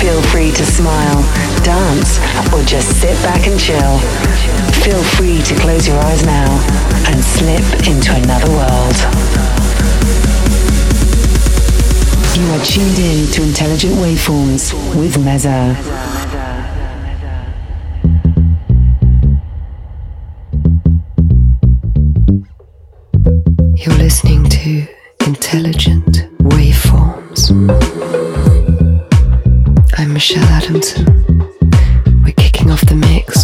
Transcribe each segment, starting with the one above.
Feel free to smile, dance, or just sit back and chill. Feel free to close your eyes now and slip into another world. You are tuned in to Intelligent Waveforms with Meza. You're listening to Intelligent Waveforms. Michelle Adamson. We're kicking off the mix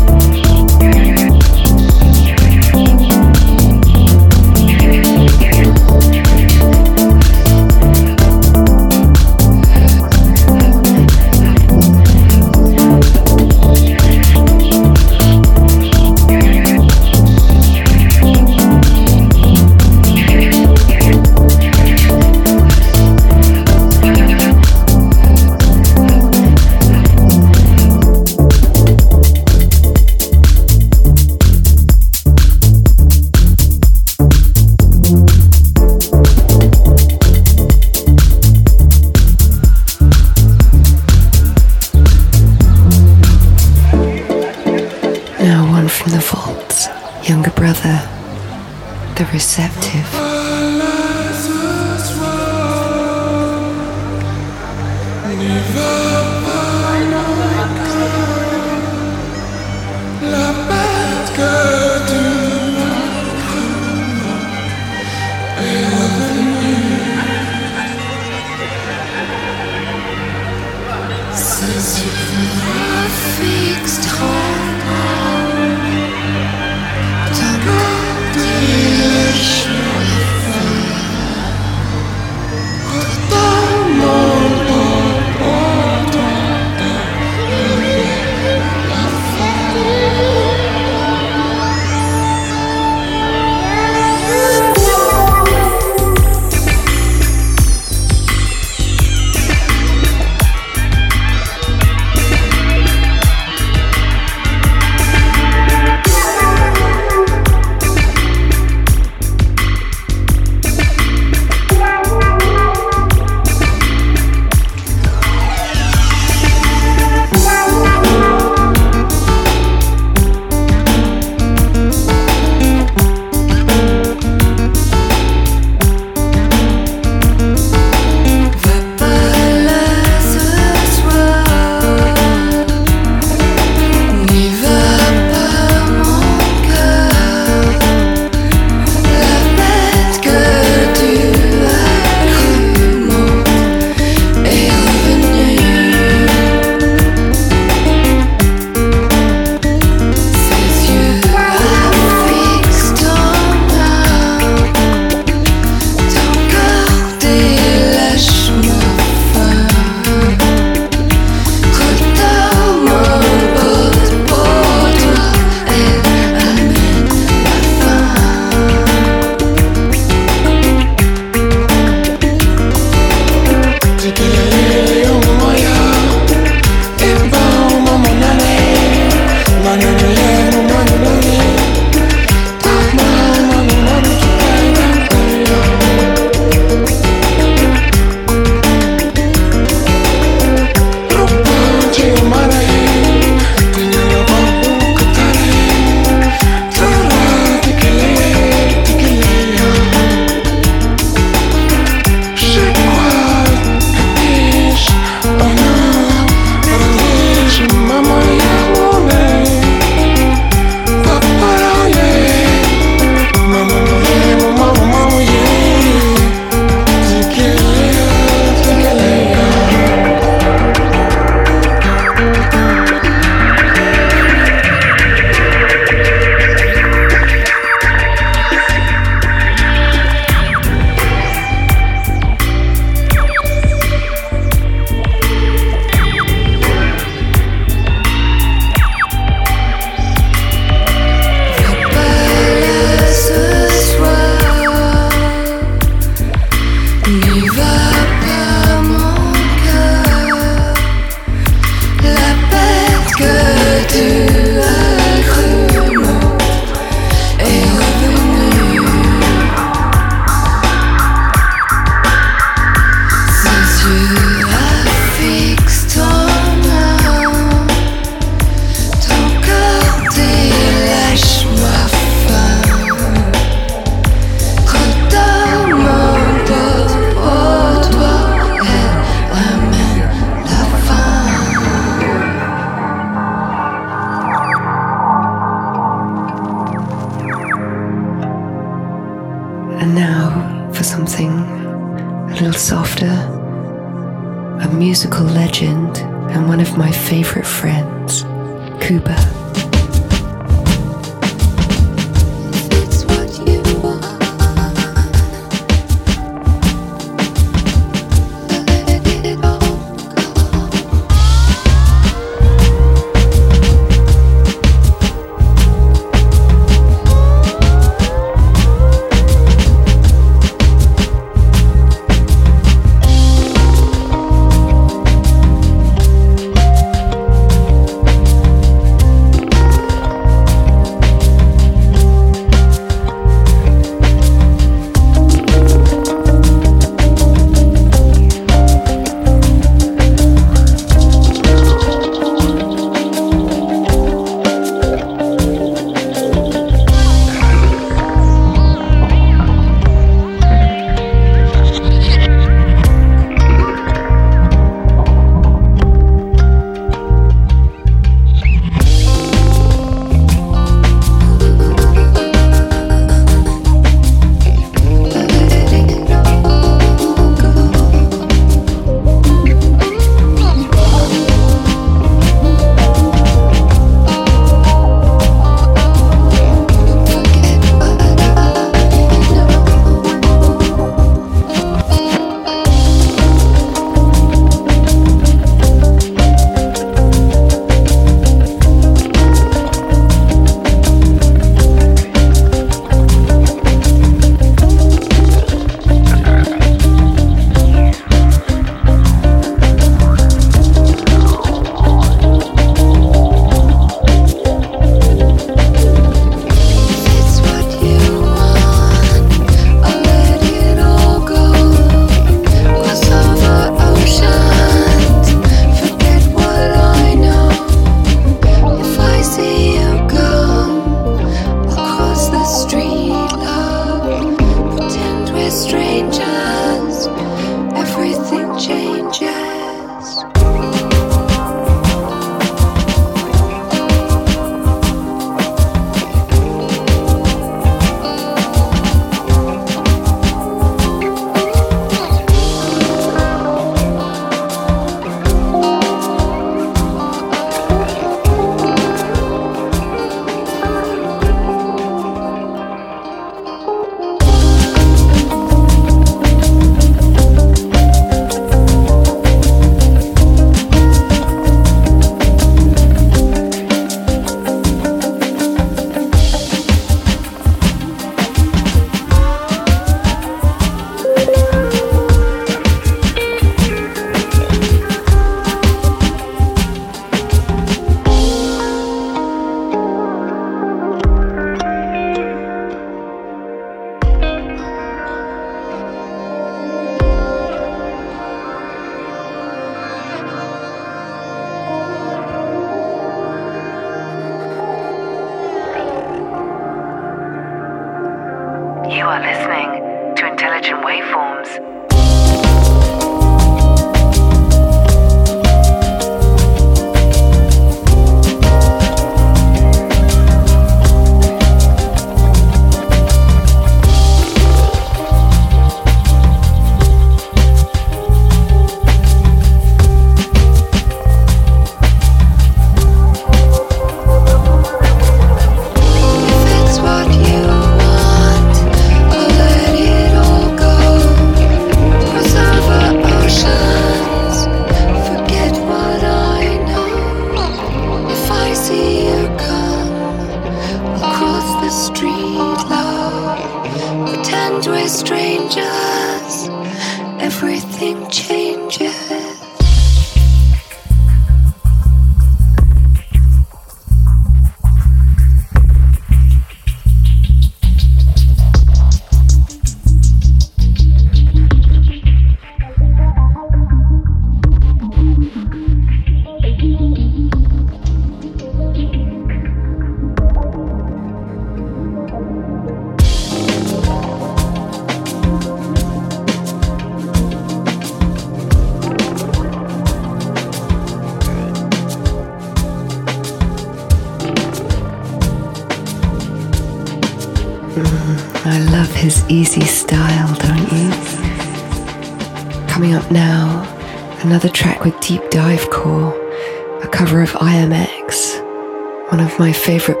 favorite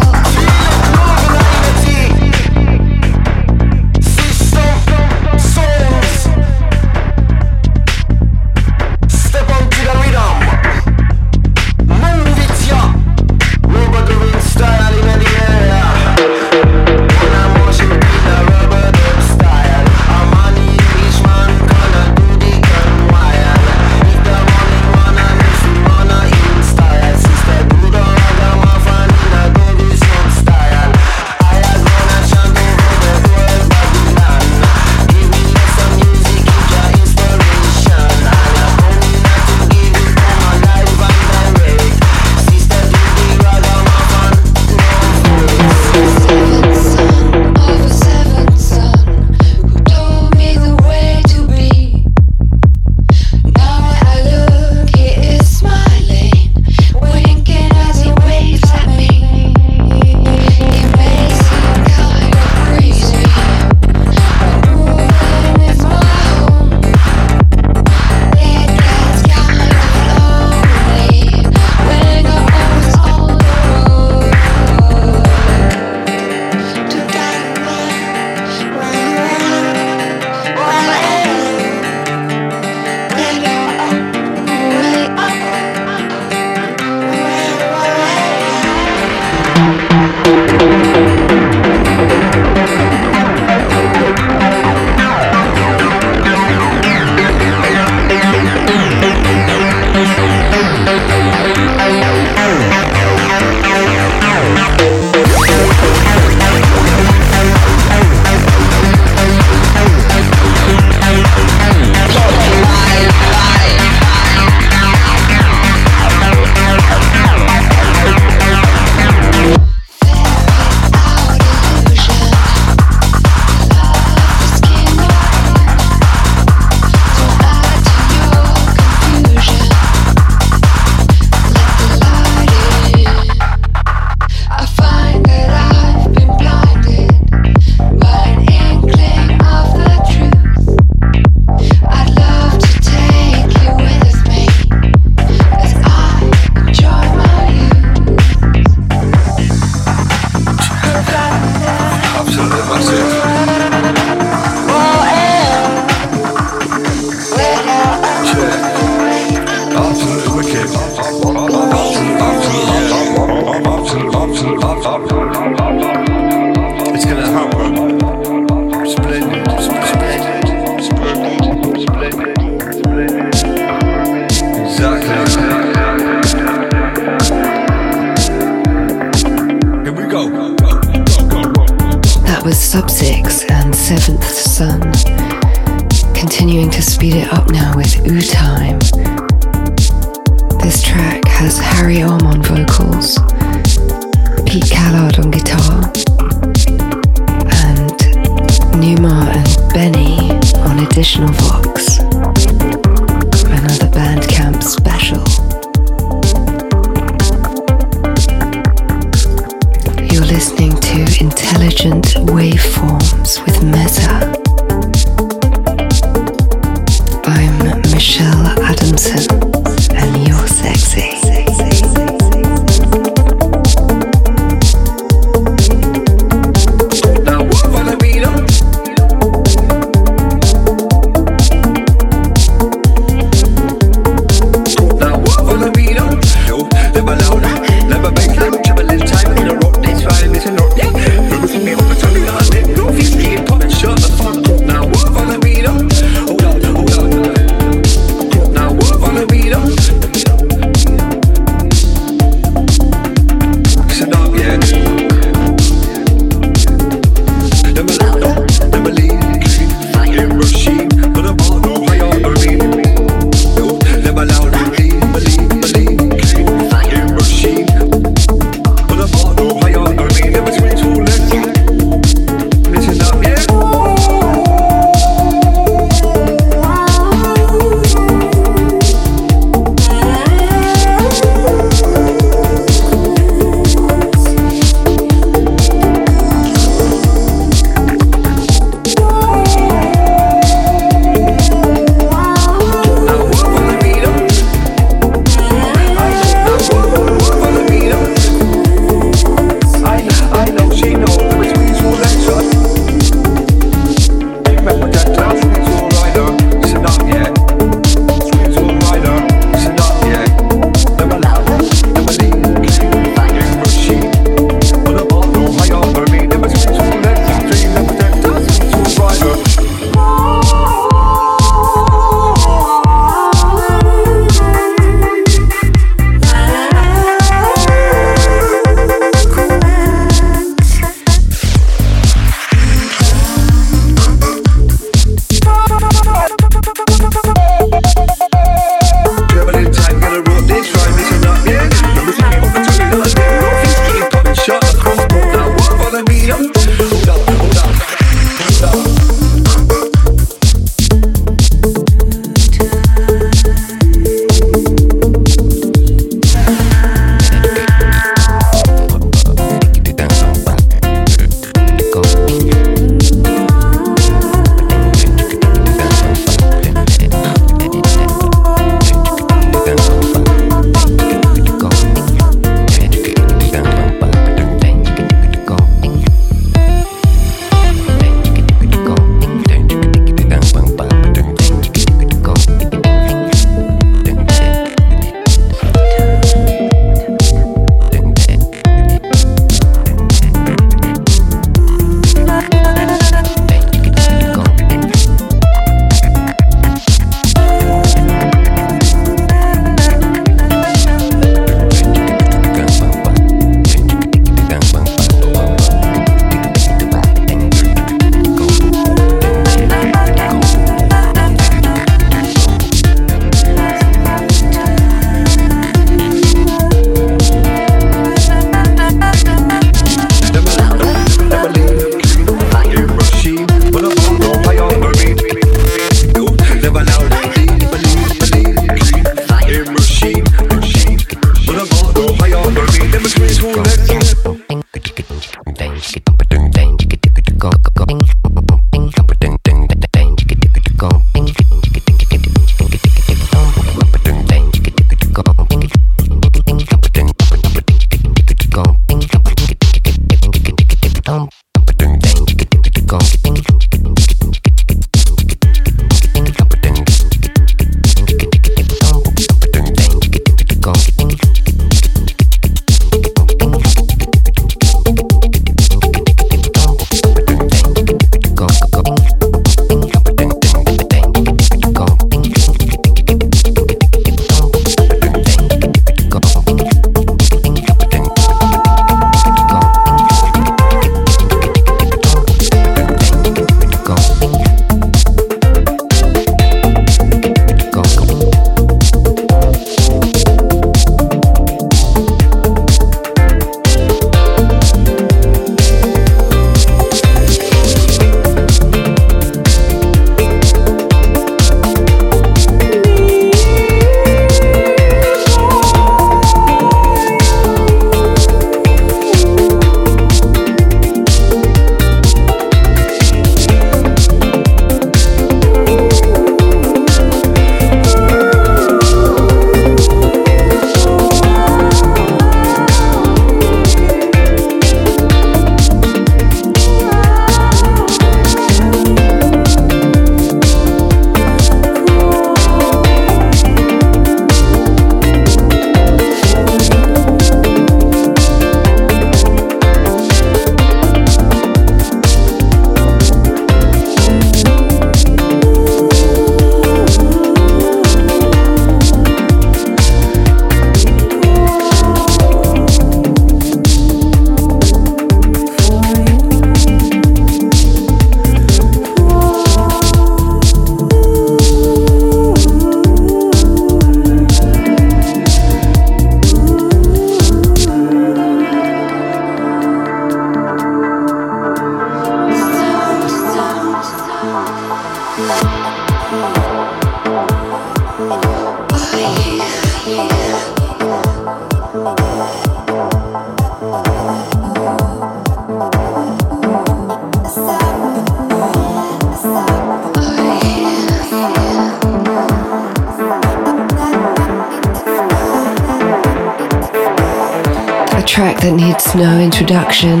introduction.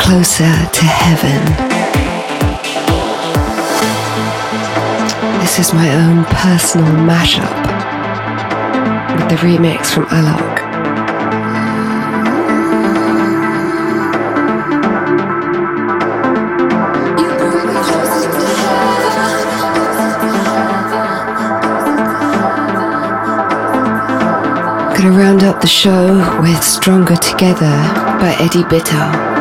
Closer to heaven. This is my own personal mashup with the remix from Alok. Gonna round up the show with Stronger Together by Eddie Bitar.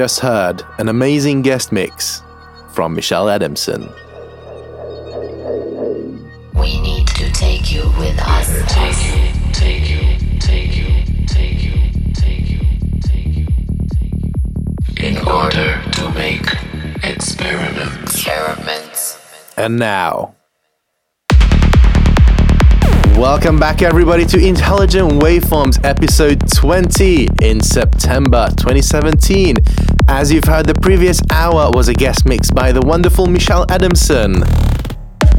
Just heard an amazing guest mix from Michelle Adamson. We need to take you with us. Take you, take you, take you, take you, take you, take you, In order to make experiments. Experiments. And now, Welcome back, everybody, to Intelligent Waveforms episode 20 in September 2017. As you've heard, the previous hour was a guest mix by the wonderful Michelle Adamson.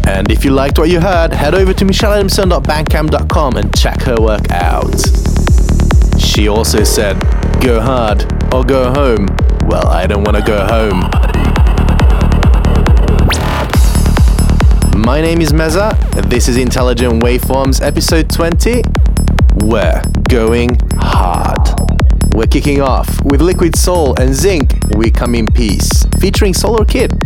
And if you liked what you heard, head over to michelleadamson.bandcamp.com and check her work out. She also said, Go hard or go home. Well, I don't want to go home. My name is Meza, this is Intelligent Waveforms episode 20. We're going hard. We're kicking off with Liquid Soul and Zyce, We Come in Peace, featuring Solar Kid.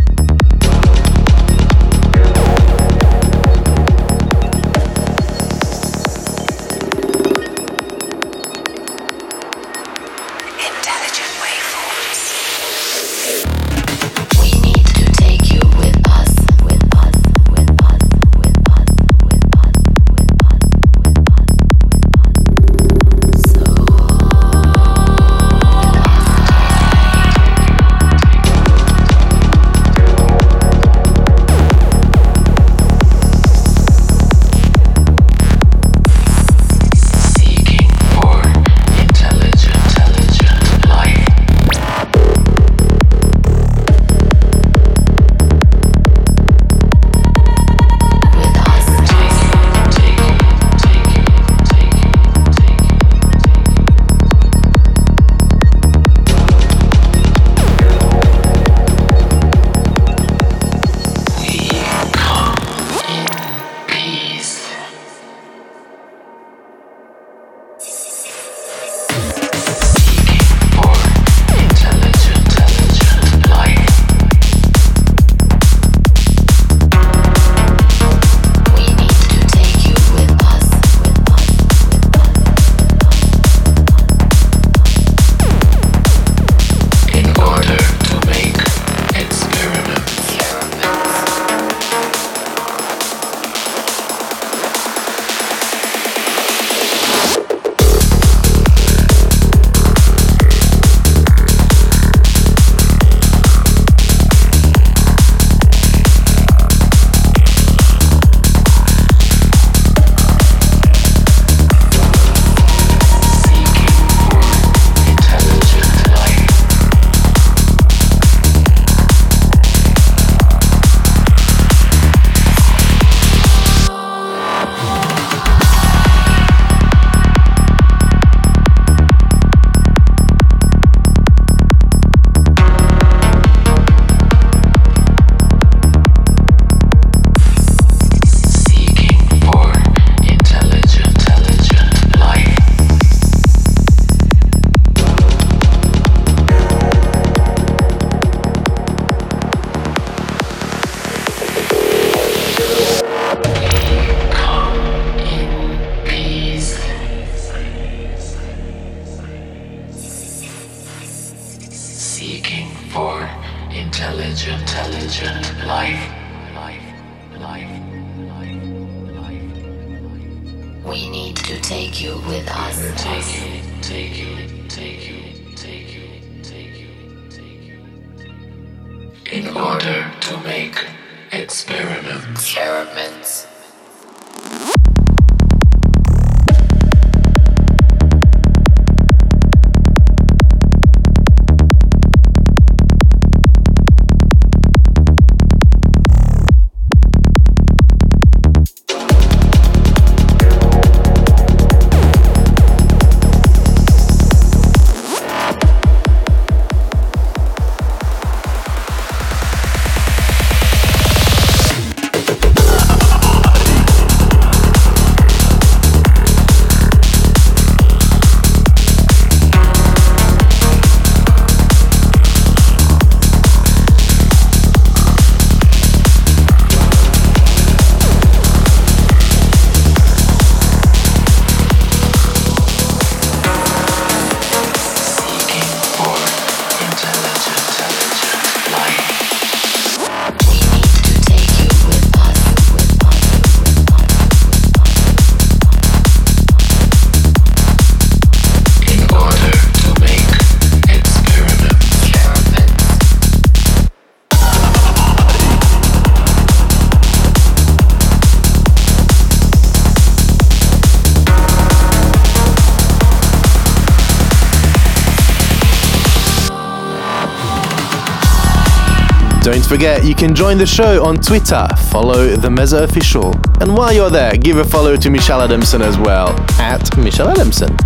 Forget, you can join the show on Twitter, follow the Meza Official. And while you're there, give a follow to Michelle Adamson as well, at Michelle Adamson.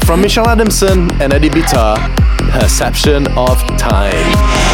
From Michelle Adamson and Eddie Bitar, Perception of Time.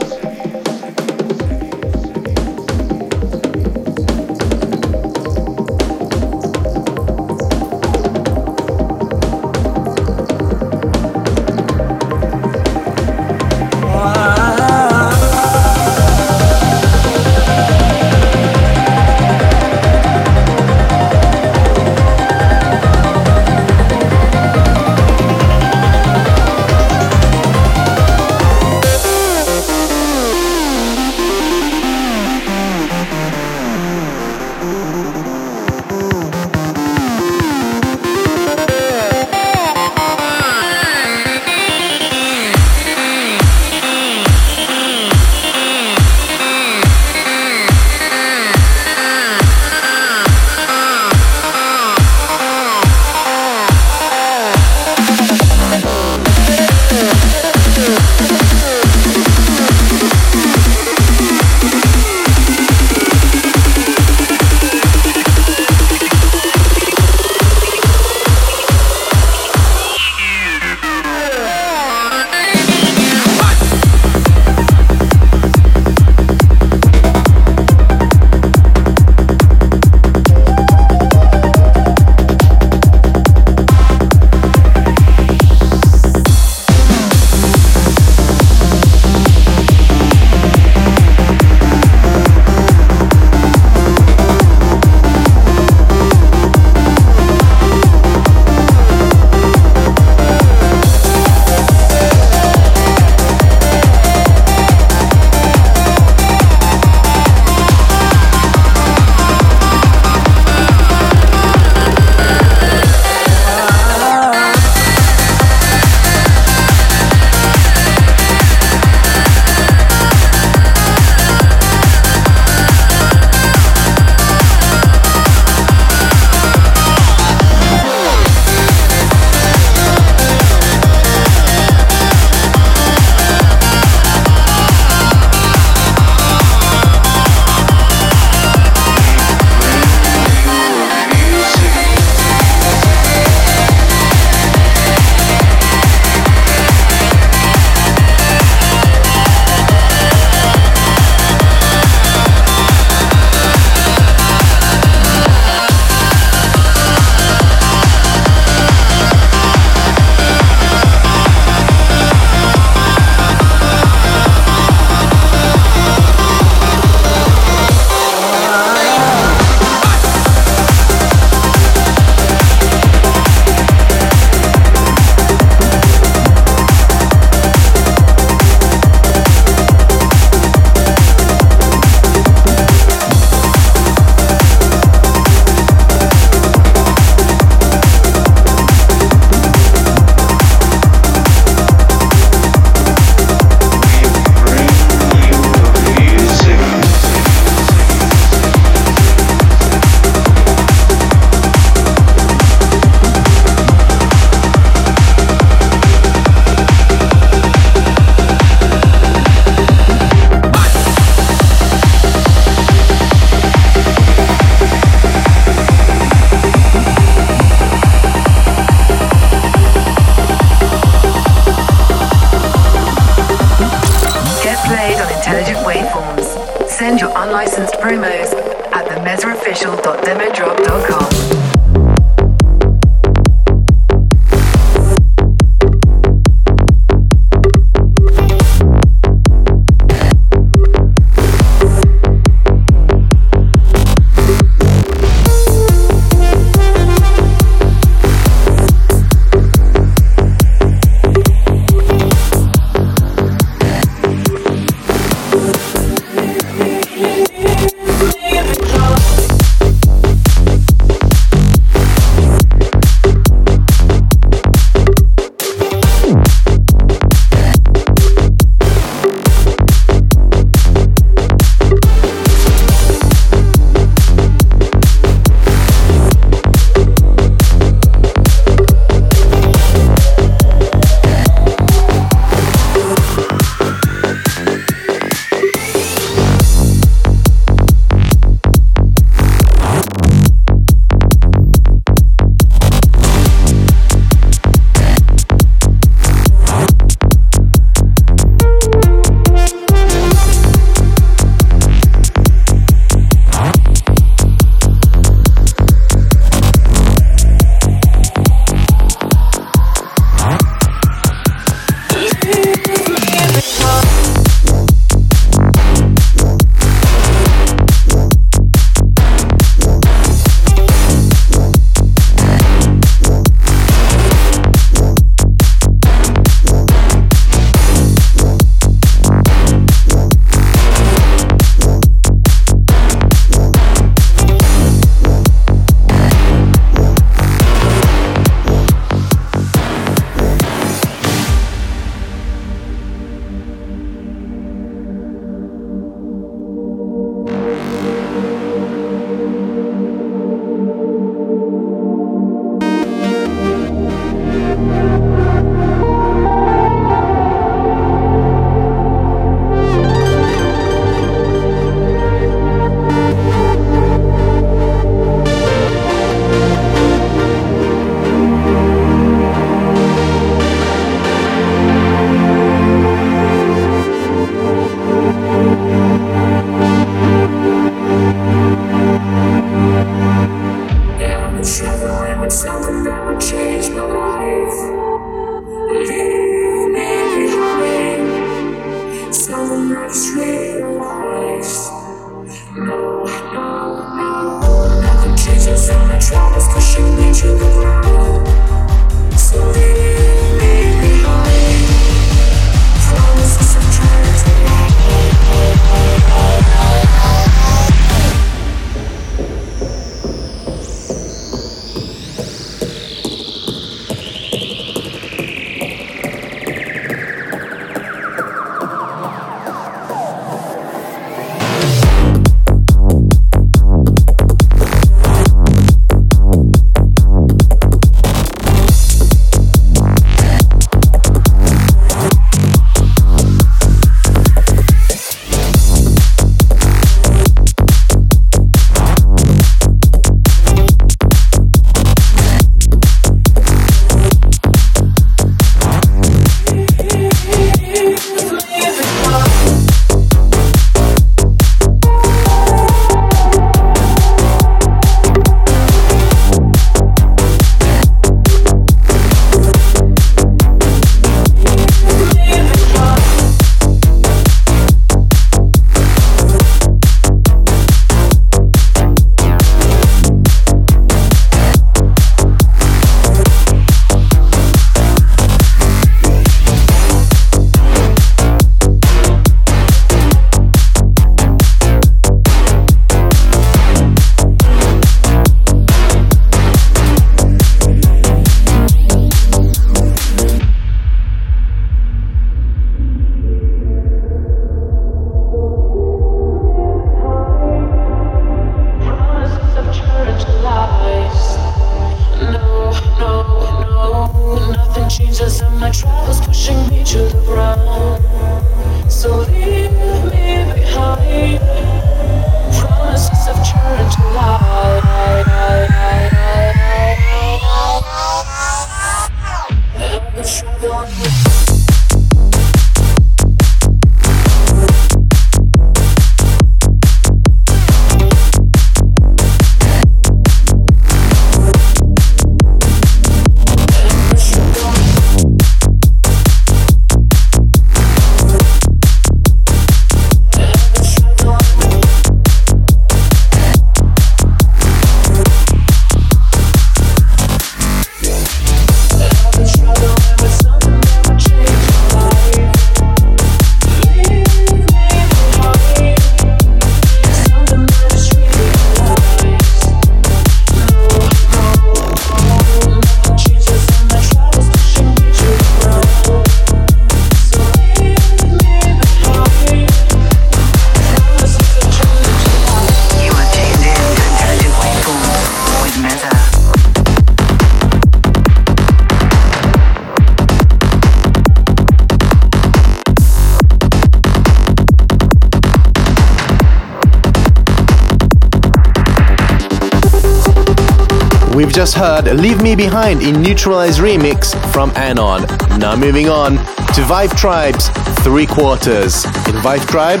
Just heard Leave Me Behind in Neutralize remix from Anon. Now moving on to Vibe Tribe's Three Quarters. In Vibe Tribe,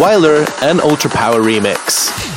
Weiler and Ultra Power remix.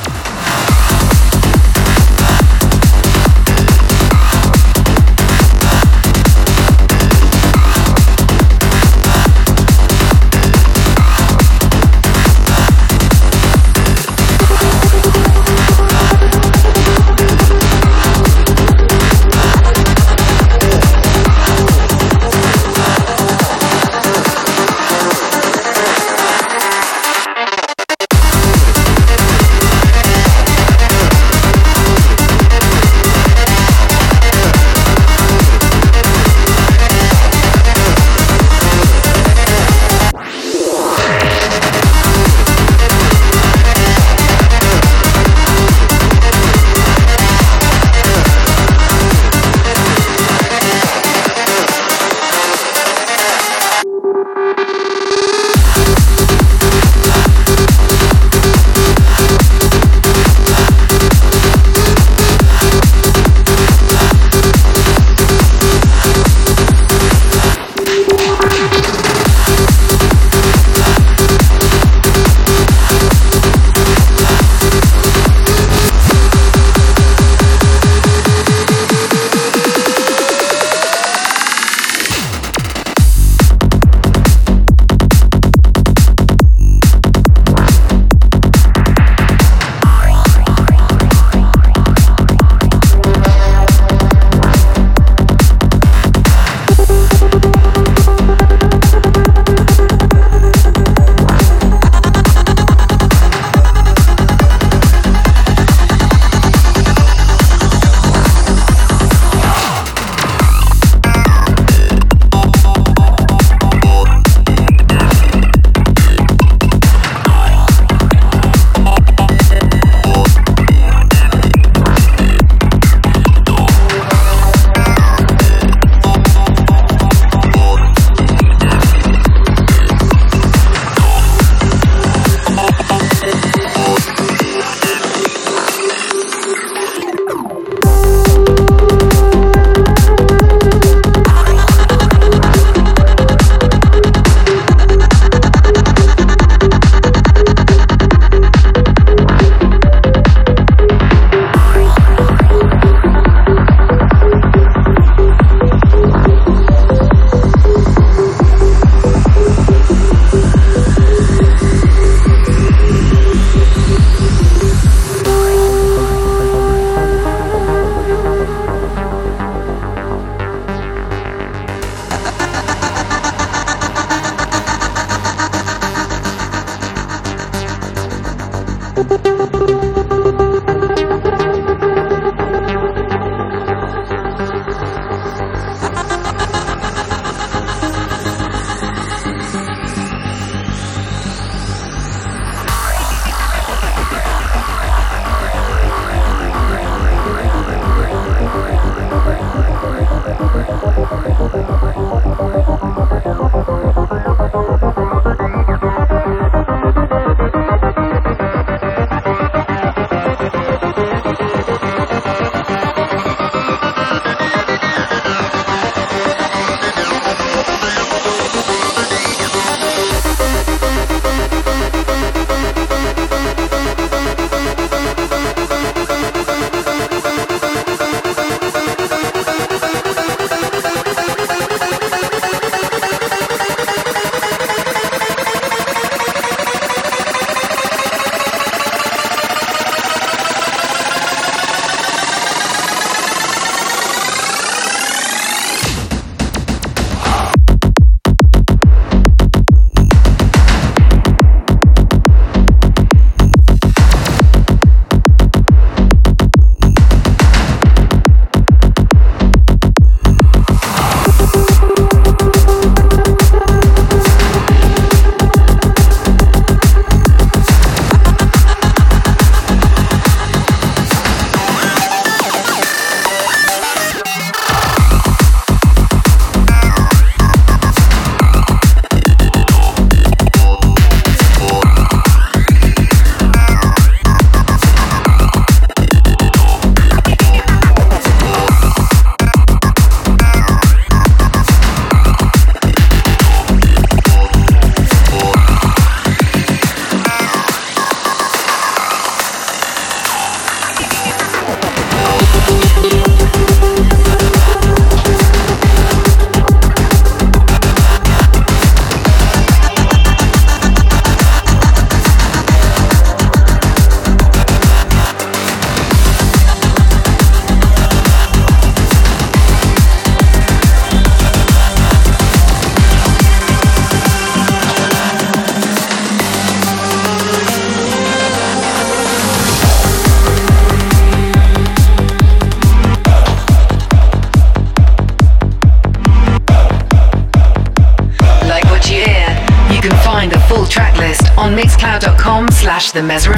The Mezza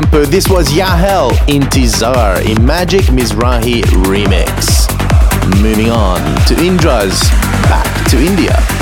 tempo, this was Yahel Intizar in Magic Mizrahi remix. Moving on to Indra's Back to India.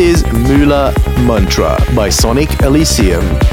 Is Mula Mantra by Sonic Elysium.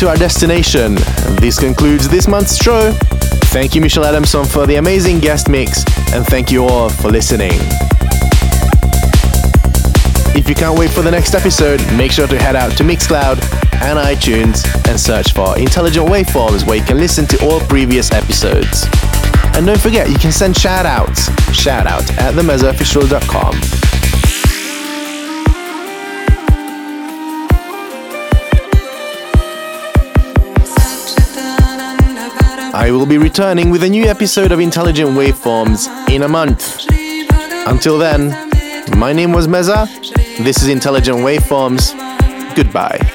To our destination. This concludes this month's show. Thank you, Michelle Adamson, for the amazing guest mix, and thank you all for listening. If you can't wait for the next episode, make sure to head out to Mixcloud and iTunes and search for Intelligent Waveforms where you can listen to all previous episodes. And don't forget, you can send shout outs, shout out at themezaofficial.com. Will be returning with a new episode of Intelligent Waveforms in a month. Until then, my name was Meza. This is Intelligent Waveforms. Goodbye.